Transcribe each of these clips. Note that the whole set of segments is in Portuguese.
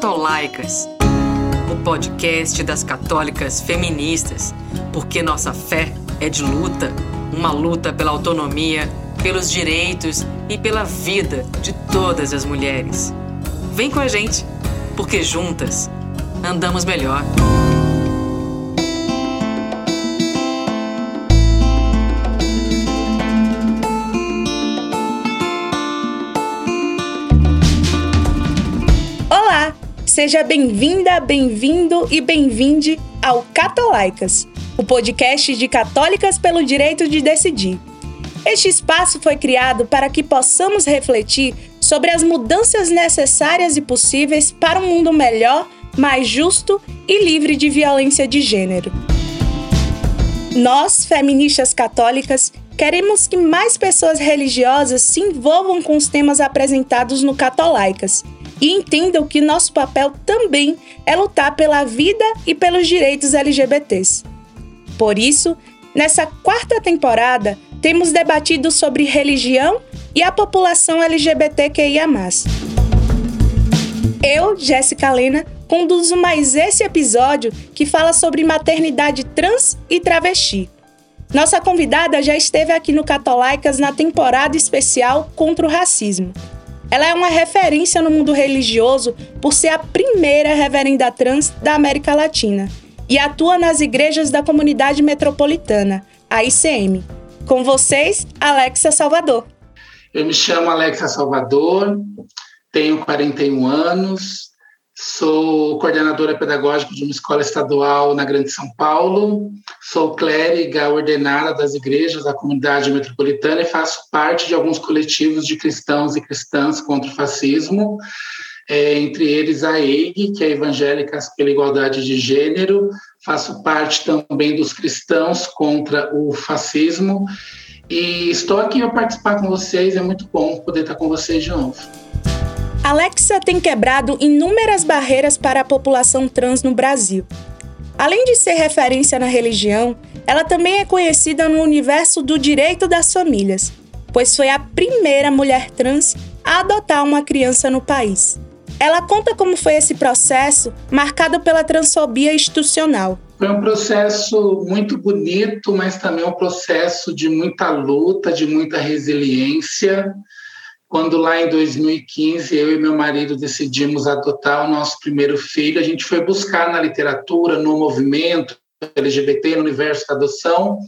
Catolaicas, o podcast das católicas feministas, porque nossa fé é de luta, uma luta pela autonomia, pelos direitos e pela vida de todas as mulheres. Vem com a gente, porque juntas andamos melhor. Seja bem-vinda, bem-vindo e bem-vinde ao Catolaicas, o podcast de católicas pelo direito de decidir. Este espaço foi criado para que possamos refletir sobre as mudanças necessárias e possíveis para um mundo melhor, mais justo e livre de violência de gênero. Nós, feministas católicas, queremos que mais pessoas religiosas se envolvam com os temas apresentados no Catolaicas e entendam que nosso papel também é lutar pela vida e pelos direitos LGBTs. Por isso, nessa quarta temporada, temos debatido sobre religião e a população LGBTQIA. Eu, Jéssica Lena, conduzo mais esse episódio que fala sobre maternidade trans e travesti. Nossa convidada já esteve aqui no Catolaicas na temporada especial contra o racismo. Ela é uma referência no mundo religioso por ser a primeira reverenda trans da América Latina e atua nas igrejas da comunidade metropolitana, a ICM. Com vocês, Alexa Salvador. Eu me chamo Alexa Salvador, tenho 41 anos, Sou coordenadora pedagógica de uma escola estadual na Grande São Paulo. Sou clériga ordenada das igrejas da comunidade metropolitana e faço parte de alguns coletivos de cristãos e cristãs contra o fascismo, é, entre eles a EIG, que é Evangélicas pela Igualdade de Gênero. Faço parte também dos cristãos contra o fascismo. E estou aqui para participar com vocês. É muito bom poder estar com vocês de novo. Alexa tem quebrado inúmeras barreiras para a população trans no Brasil. Além de ser referência na religião, ela também é conhecida no universo do direito das famílias, pois foi a primeira mulher trans a adotar uma criança no país. Ela conta como foi esse processo, marcado pela transfobia institucional. Foi um processo muito bonito, mas também um processo de muita luta, de muita resiliência quando lá em 2015 eu e meu marido decidimos adotar o nosso primeiro filho, a gente foi buscar na literatura, no movimento LGBT, no universo da adoção,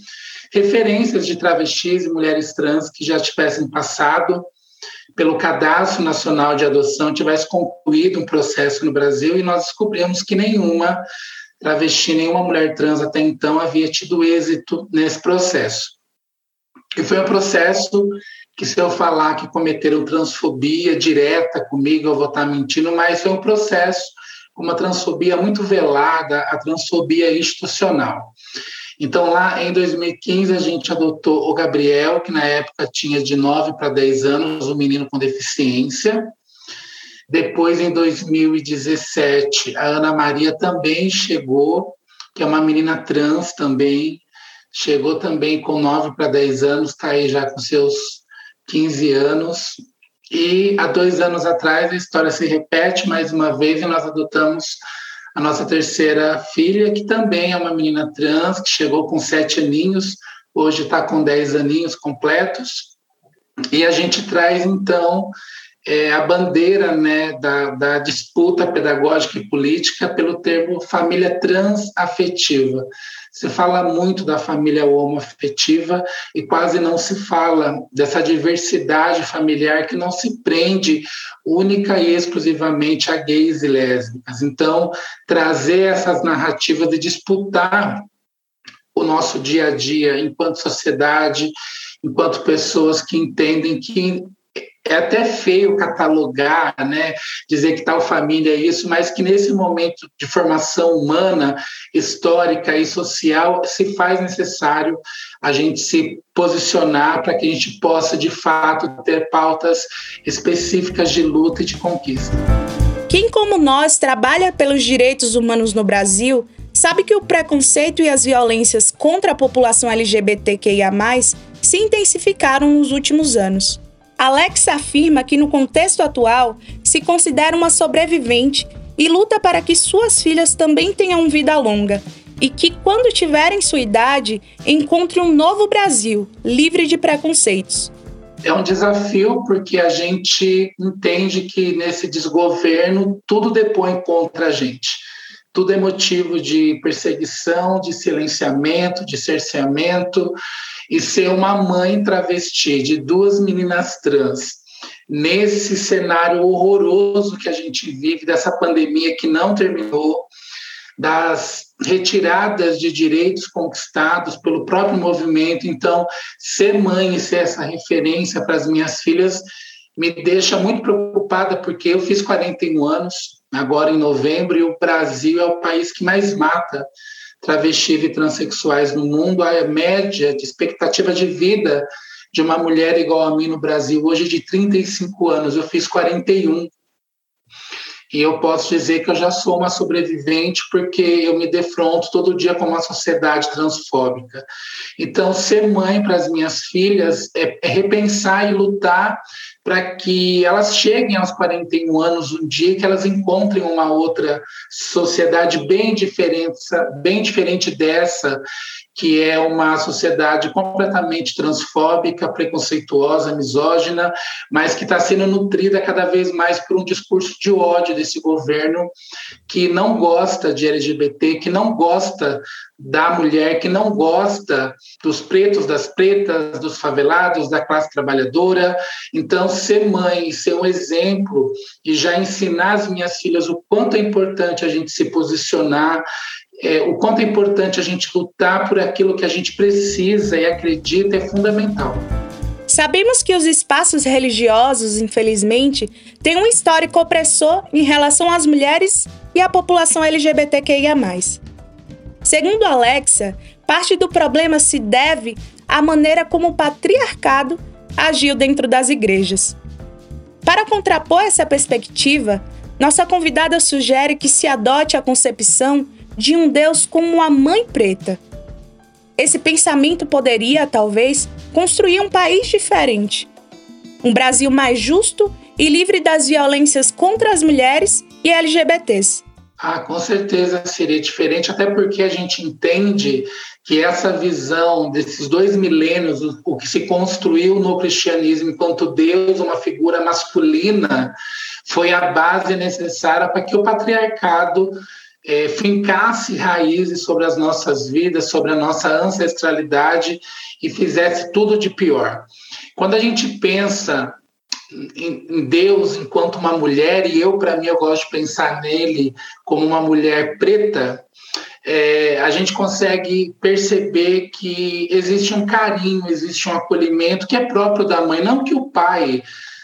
referências de travestis e mulheres trans que já tivessem passado pelo Cadastro Nacional de Adoção, tivesse concluído um processo no Brasil e nós descobrimos que nenhuma travesti, nenhuma mulher trans até então havia tido êxito nesse processo. E foi um processo que se eu falar que cometeram transfobia direta comigo, eu vou estar mentindo, mas foi um processo uma transfobia muito velada, a transfobia institucional. Então, lá em 2015, a gente adotou o Gabriel, que na época tinha de 9 para 10 anos, um menino com deficiência. Depois, em 2017, a Ana Maria também chegou, que é uma menina trans também, chegou também com 9 para 10 anos, está aí já com seus 15 anos. E há dois anos atrás a história se repete mais uma vez e nós adotamos a nossa terceira filha, que também é uma menina trans, que chegou com sete aninhos, hoje está com dez aninhos completos. E a gente traz, então, é, a bandeira né, da, da disputa pedagógica e política pelo termo família transafetiva. Se fala muito da família homoafetiva e quase não se fala dessa diversidade familiar que não se prende única e exclusivamente a gays e lésbicas. Então, trazer essas narrativas e disputar o nosso dia a dia enquanto sociedade, enquanto pessoas que entendem que é até feio catalogar, né, dizer que tal família é isso, mas que nesse momento de formação humana, histórica e social se faz necessário a gente se posicionar para que a gente possa de fato ter pautas específicas de luta e de conquista. Quem como nós trabalha pelos direitos humanos no Brasil, sabe que o preconceito e as violências contra a população LGBTQIA+ se intensificaram nos últimos anos. Alex afirma que, no contexto atual, se considera uma sobrevivente e luta para que suas filhas também tenham vida longa e que, quando tiverem sua idade, encontre um novo Brasil, livre de preconceitos. É um desafio porque a gente entende que nesse desgoverno tudo depõe contra a gente. Tudo é motivo de perseguição, de silenciamento, de cerceamento. E ser uma mãe travesti de duas meninas trans nesse cenário horroroso que a gente vive, dessa pandemia que não terminou, das retiradas de direitos conquistados pelo próprio movimento. Então, ser mãe e ser essa referência para as minhas filhas me deixa muito preocupada, porque eu fiz 41 anos, agora em novembro, e o Brasil é o país que mais mata travestis e transexuais no mundo. A média de expectativa de vida de uma mulher igual a mim no Brasil hoje de 35 anos, eu fiz 41. E eu posso dizer que eu já sou uma sobrevivente porque eu me defronto todo dia com uma sociedade transfóbica. Então, ser mãe para as minhas filhas é, é repensar e lutar para que elas cheguem aos 41 anos um dia que elas encontrem uma outra sociedade bem diferente, bem diferente dessa que é uma sociedade completamente transfóbica, preconceituosa, misógina, mas que está sendo nutrida cada vez mais por um discurso de ódio desse governo que não gosta de LGBT, que não gosta da mulher, que não gosta dos pretos, das pretas, dos favelados, da classe trabalhadora. Então, ser mãe, ser um exemplo e já ensinar as minhas filhas o quanto é importante a gente se posicionar é, o quanto é importante a gente lutar por aquilo que a gente precisa e acredita é fundamental. Sabemos que os espaços religiosos, infelizmente, têm um histórico opressor em relação às mulheres e à população LGBTQIA. Segundo Alexa, parte do problema se deve à maneira como o patriarcado agiu dentro das igrejas. Para contrapor essa perspectiva, nossa convidada sugere que se adote a concepção de um Deus como a mãe preta. Esse pensamento poderia, talvez, construir um país diferente. Um Brasil mais justo e livre das violências contra as mulheres e LGBTs. Ah, com certeza seria diferente, até porque a gente entende que essa visão desses dois milênios, o que se construiu no cristianismo enquanto Deus, uma figura masculina, foi a base necessária para que o patriarcado é, fincasse raízes sobre as nossas vidas, sobre a nossa ancestralidade e fizesse tudo de pior. Quando a gente pensa em Deus enquanto uma mulher, e eu, para mim, eu gosto de pensar nele como uma mulher preta, é, a gente consegue perceber que existe um carinho, existe um acolhimento que é próprio da mãe, não que o pai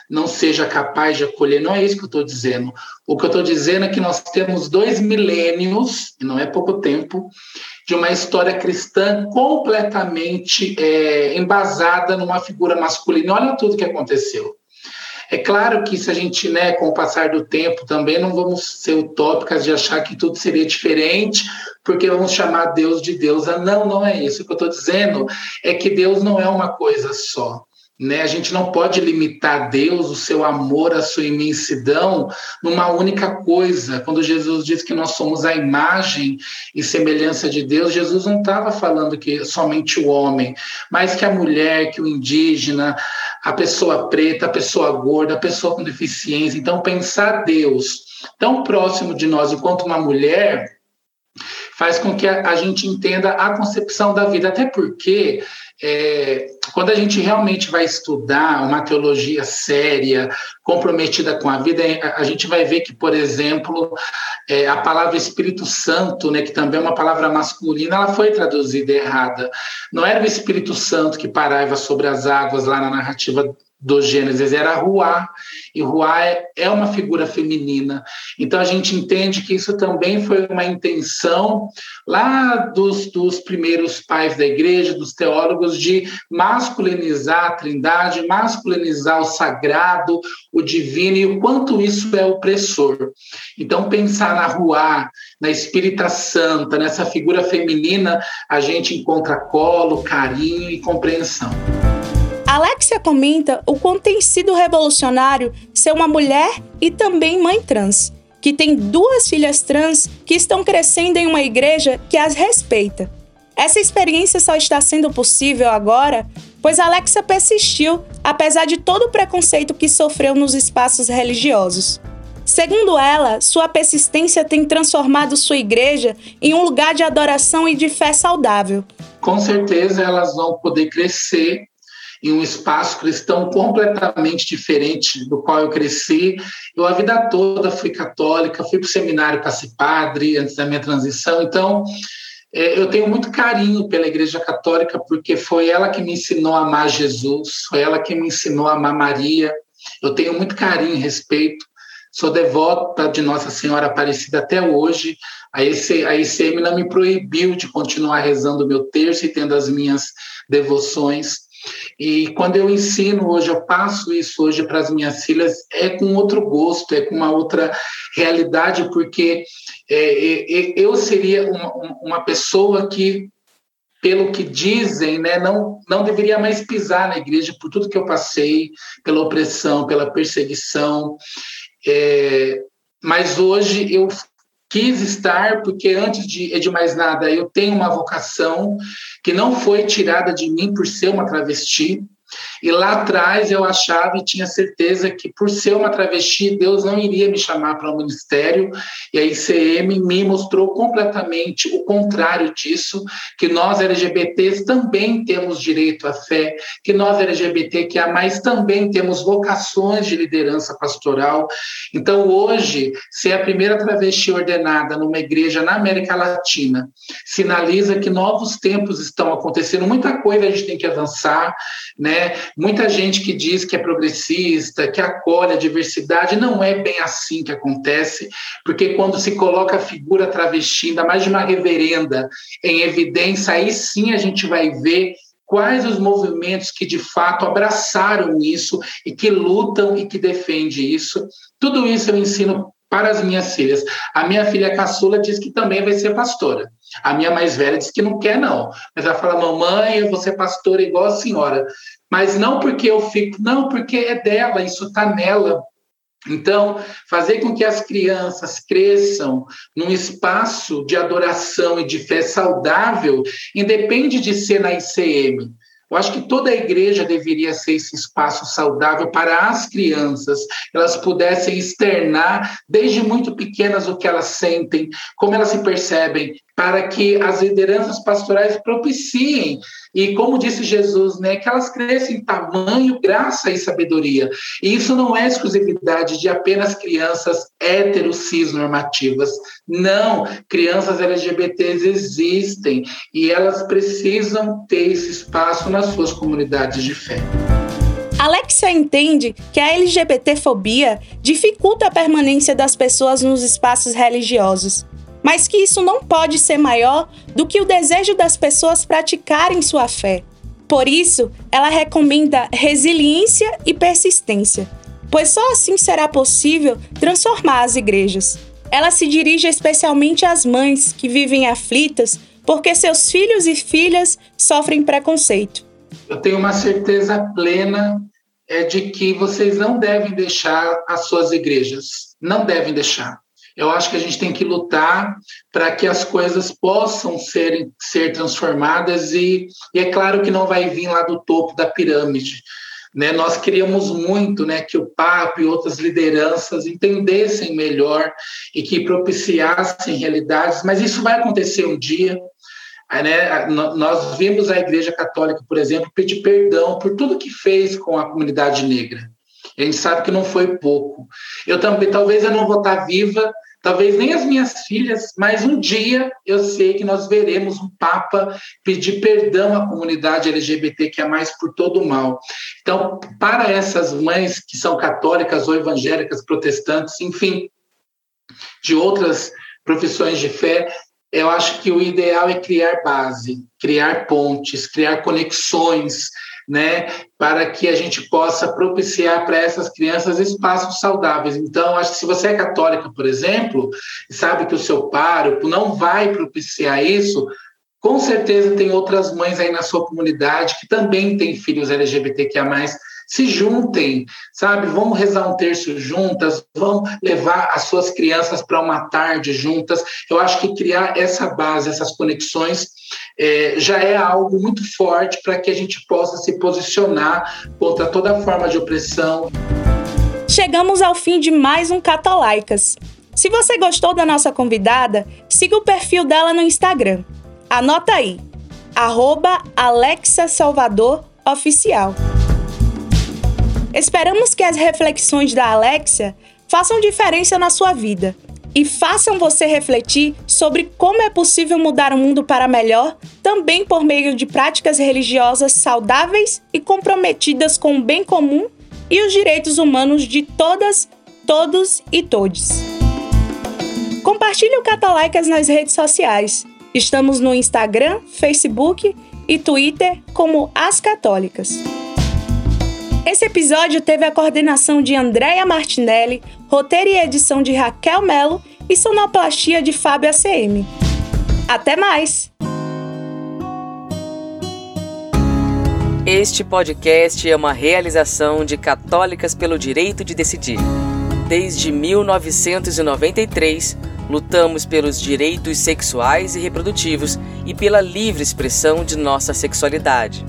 não seja capaz de acolher. Não é isso que eu estou dizendo. O que eu estou dizendo é que nós temos dois milênios, e não é pouco tempo, de uma história cristã completamente é, embasada numa figura masculina. Olha tudo que aconteceu. É claro que se a gente, né, com o passar do tempo, também não vamos ser utópicas de achar que tudo seria diferente, porque vamos chamar Deus de Deus. Não, não é isso. O que eu estou dizendo é que Deus não é uma coisa só. Né? A gente não pode limitar Deus, o seu amor, a sua imensidão, numa única coisa. Quando Jesus diz que nós somos a imagem e semelhança de Deus, Jesus não estava falando que somente o homem, mas que a mulher, que o indígena, a pessoa preta, a pessoa gorda, a pessoa com deficiência. Então, pensar Deus tão próximo de nós enquanto uma mulher faz com que a, a gente entenda a concepção da vida, até porque é, quando a gente realmente vai estudar uma teologia séria, comprometida com a vida, a gente vai ver que, por exemplo, é, a palavra Espírito Santo, né, que também é uma palavra masculina, ela foi traduzida errada. Não era o Espírito Santo que parava sobre as águas lá na narrativa do Gênesis era Ruá, e Ruá é, é uma figura feminina. Então a gente entende que isso também foi uma intenção lá dos, dos primeiros pais da igreja, dos teólogos, de masculinizar a trindade, masculinizar o sagrado, o divino, e o quanto isso é opressor. Então, pensar na Ruá, na Espírita Santa, nessa figura feminina, a gente encontra colo, carinho e compreensão. Alexia comenta o quanto tem sido revolucionário ser uma mulher e também mãe trans, que tem duas filhas trans que estão crescendo em uma igreja que as respeita. Essa experiência só está sendo possível agora pois Alexa persistiu apesar de todo o preconceito que sofreu nos espaços religiosos. Segundo ela, sua persistência tem transformado sua igreja em um lugar de adoração e de fé saudável. Com certeza elas vão poder crescer em um espaço cristão completamente diferente do qual eu cresci. Eu a vida toda fui católica, fui para o seminário para ser padre antes da minha transição, então é, eu tenho muito carinho pela Igreja Católica porque foi ela que me ensinou a amar Jesus, foi ela que me ensinou a amar Maria. Eu tenho muito carinho e respeito. Sou devota de Nossa Senhora Aparecida até hoje. A, ICM não me proibiu de continuar rezando o meu terço e tendo as minhas devoções. E quando eu ensino hoje, eu passo isso hoje para as minhas filhas, é com outro gosto, é com uma outra realidade, porque é, é, é eu seria uma, uma pessoa que pelo que dizem, né, não, não deveria mais pisar na igreja por tudo que eu passei, pela opressão, pela perseguição. É, mas hoje eu quis estar porque antes de, de mais nada eu tenho uma vocação que não foi tirada de mim por ser uma travesti e lá atrás eu achava e tinha certeza que, por ser uma travesti, Deus não iria me chamar para o um ministério, e a ICM me mostrou completamente o contrário disso, que nós LGBTs também temos direito à fé, que nós LGBT que a mais também temos vocações de liderança pastoral. Então, hoje, ser a primeira travesti ordenada numa igreja na América Latina sinaliza que novos tempos estão acontecendo, muita coisa a gente tem que avançar, né? Muita gente que diz que é progressista, que acolhe a diversidade, não é bem assim que acontece, porque quando se coloca a figura travesti, ainda mais de uma reverenda, em evidência, aí sim a gente vai ver quais os movimentos que de fato abraçaram isso e que lutam e que defendem isso. Tudo isso eu ensino para as minhas filhas. A minha filha caçula diz que também vai ser pastora. A minha mais velha diz que não quer, não. Mas ela fala: Mamãe, eu vou ser pastora igual a senhora. Mas não porque eu fico, não, porque é dela, isso está nela. Então, fazer com que as crianças cresçam num espaço de adoração e de fé saudável, independe de ser na ICM. Eu acho que toda a igreja deveria ser esse espaço saudável para as crianças, elas pudessem externar desde muito pequenas o que elas sentem, como elas se percebem, para que as lideranças pastorais propiciem e como disse Jesus, né, que elas crescem em tamanho, graça e sabedoria. E isso não é exclusividade de apenas crianças hétero cis normativas. Não, crianças LGBTs existem e elas precisam ter esse espaço nas suas comunidades de fé. Alexia entende que a LGBTfobia dificulta a permanência das pessoas nos espaços religiosos mas que isso não pode ser maior do que o desejo das pessoas praticarem sua fé. Por isso, ela recomenda resiliência e persistência, pois só assim será possível transformar as igrejas. Ela se dirige especialmente às mães que vivem aflitas porque seus filhos e filhas sofrem preconceito. Eu tenho uma certeza plena é de que vocês não devem deixar as suas igrejas, não devem deixar. Eu acho que a gente tem que lutar para que as coisas possam ser, ser transformadas e, e é claro que não vai vir lá do topo da pirâmide. Né, nós queríamos muito né, que o Papa e outras lideranças entendessem melhor e que propiciassem realidades, mas isso vai acontecer um dia. Né, nós vimos a Igreja Católica, por exemplo, pedir perdão por tudo que fez com a comunidade negra. A gente sabe que não foi pouco. Eu também, talvez eu não vou estar viva Talvez nem as minhas filhas, mas um dia eu sei que nós veremos um Papa pedir perdão à comunidade LGBT que é mais por todo o mal. Então, para essas mães que são católicas ou evangélicas, protestantes, enfim, de outras profissões de fé, eu acho que o ideal é criar base, criar pontes, criar conexões, né, para que a gente possa propiciar para essas crianças espaços saudáveis. Então, acho que se você é católica, por exemplo, e sabe que o seu pároco não vai propiciar isso, com certeza tem outras mães aí na sua comunidade que também têm filhos LGBTQIA+, se juntem, sabe? Vamos rezar um terço juntas, vamos levar as suas crianças para uma tarde juntas. Eu acho que criar essa base, essas conexões, é, já é algo muito forte para que a gente possa se posicionar contra toda forma de opressão. Chegamos ao fim de mais um Catolaicas. Se você gostou da nossa convidada, siga o perfil dela no Instagram. Anota aí, arroba Alexa Salvador Oficial. Esperamos que as reflexões da Alexia façam diferença na sua vida e façam você refletir sobre como é possível mudar o mundo para melhor, também por meio de práticas religiosas saudáveis e comprometidas com o bem comum e os direitos humanos de todas, todos e todes. Compartilhe o Catolaicas nas redes sociais. Estamos no Instagram, Facebook e Twitter como As Católicas. Esse episódio teve a coordenação de Andréia Martinelli, roteiro e edição de Raquel Melo e sonoplastia de Fábio ACM. Até mais! Este podcast é uma realização de Católicas pelo Direito de Decidir. Desde 1993, lutamos pelos direitos sexuais e reprodutivos e pela livre expressão de nossa sexualidade.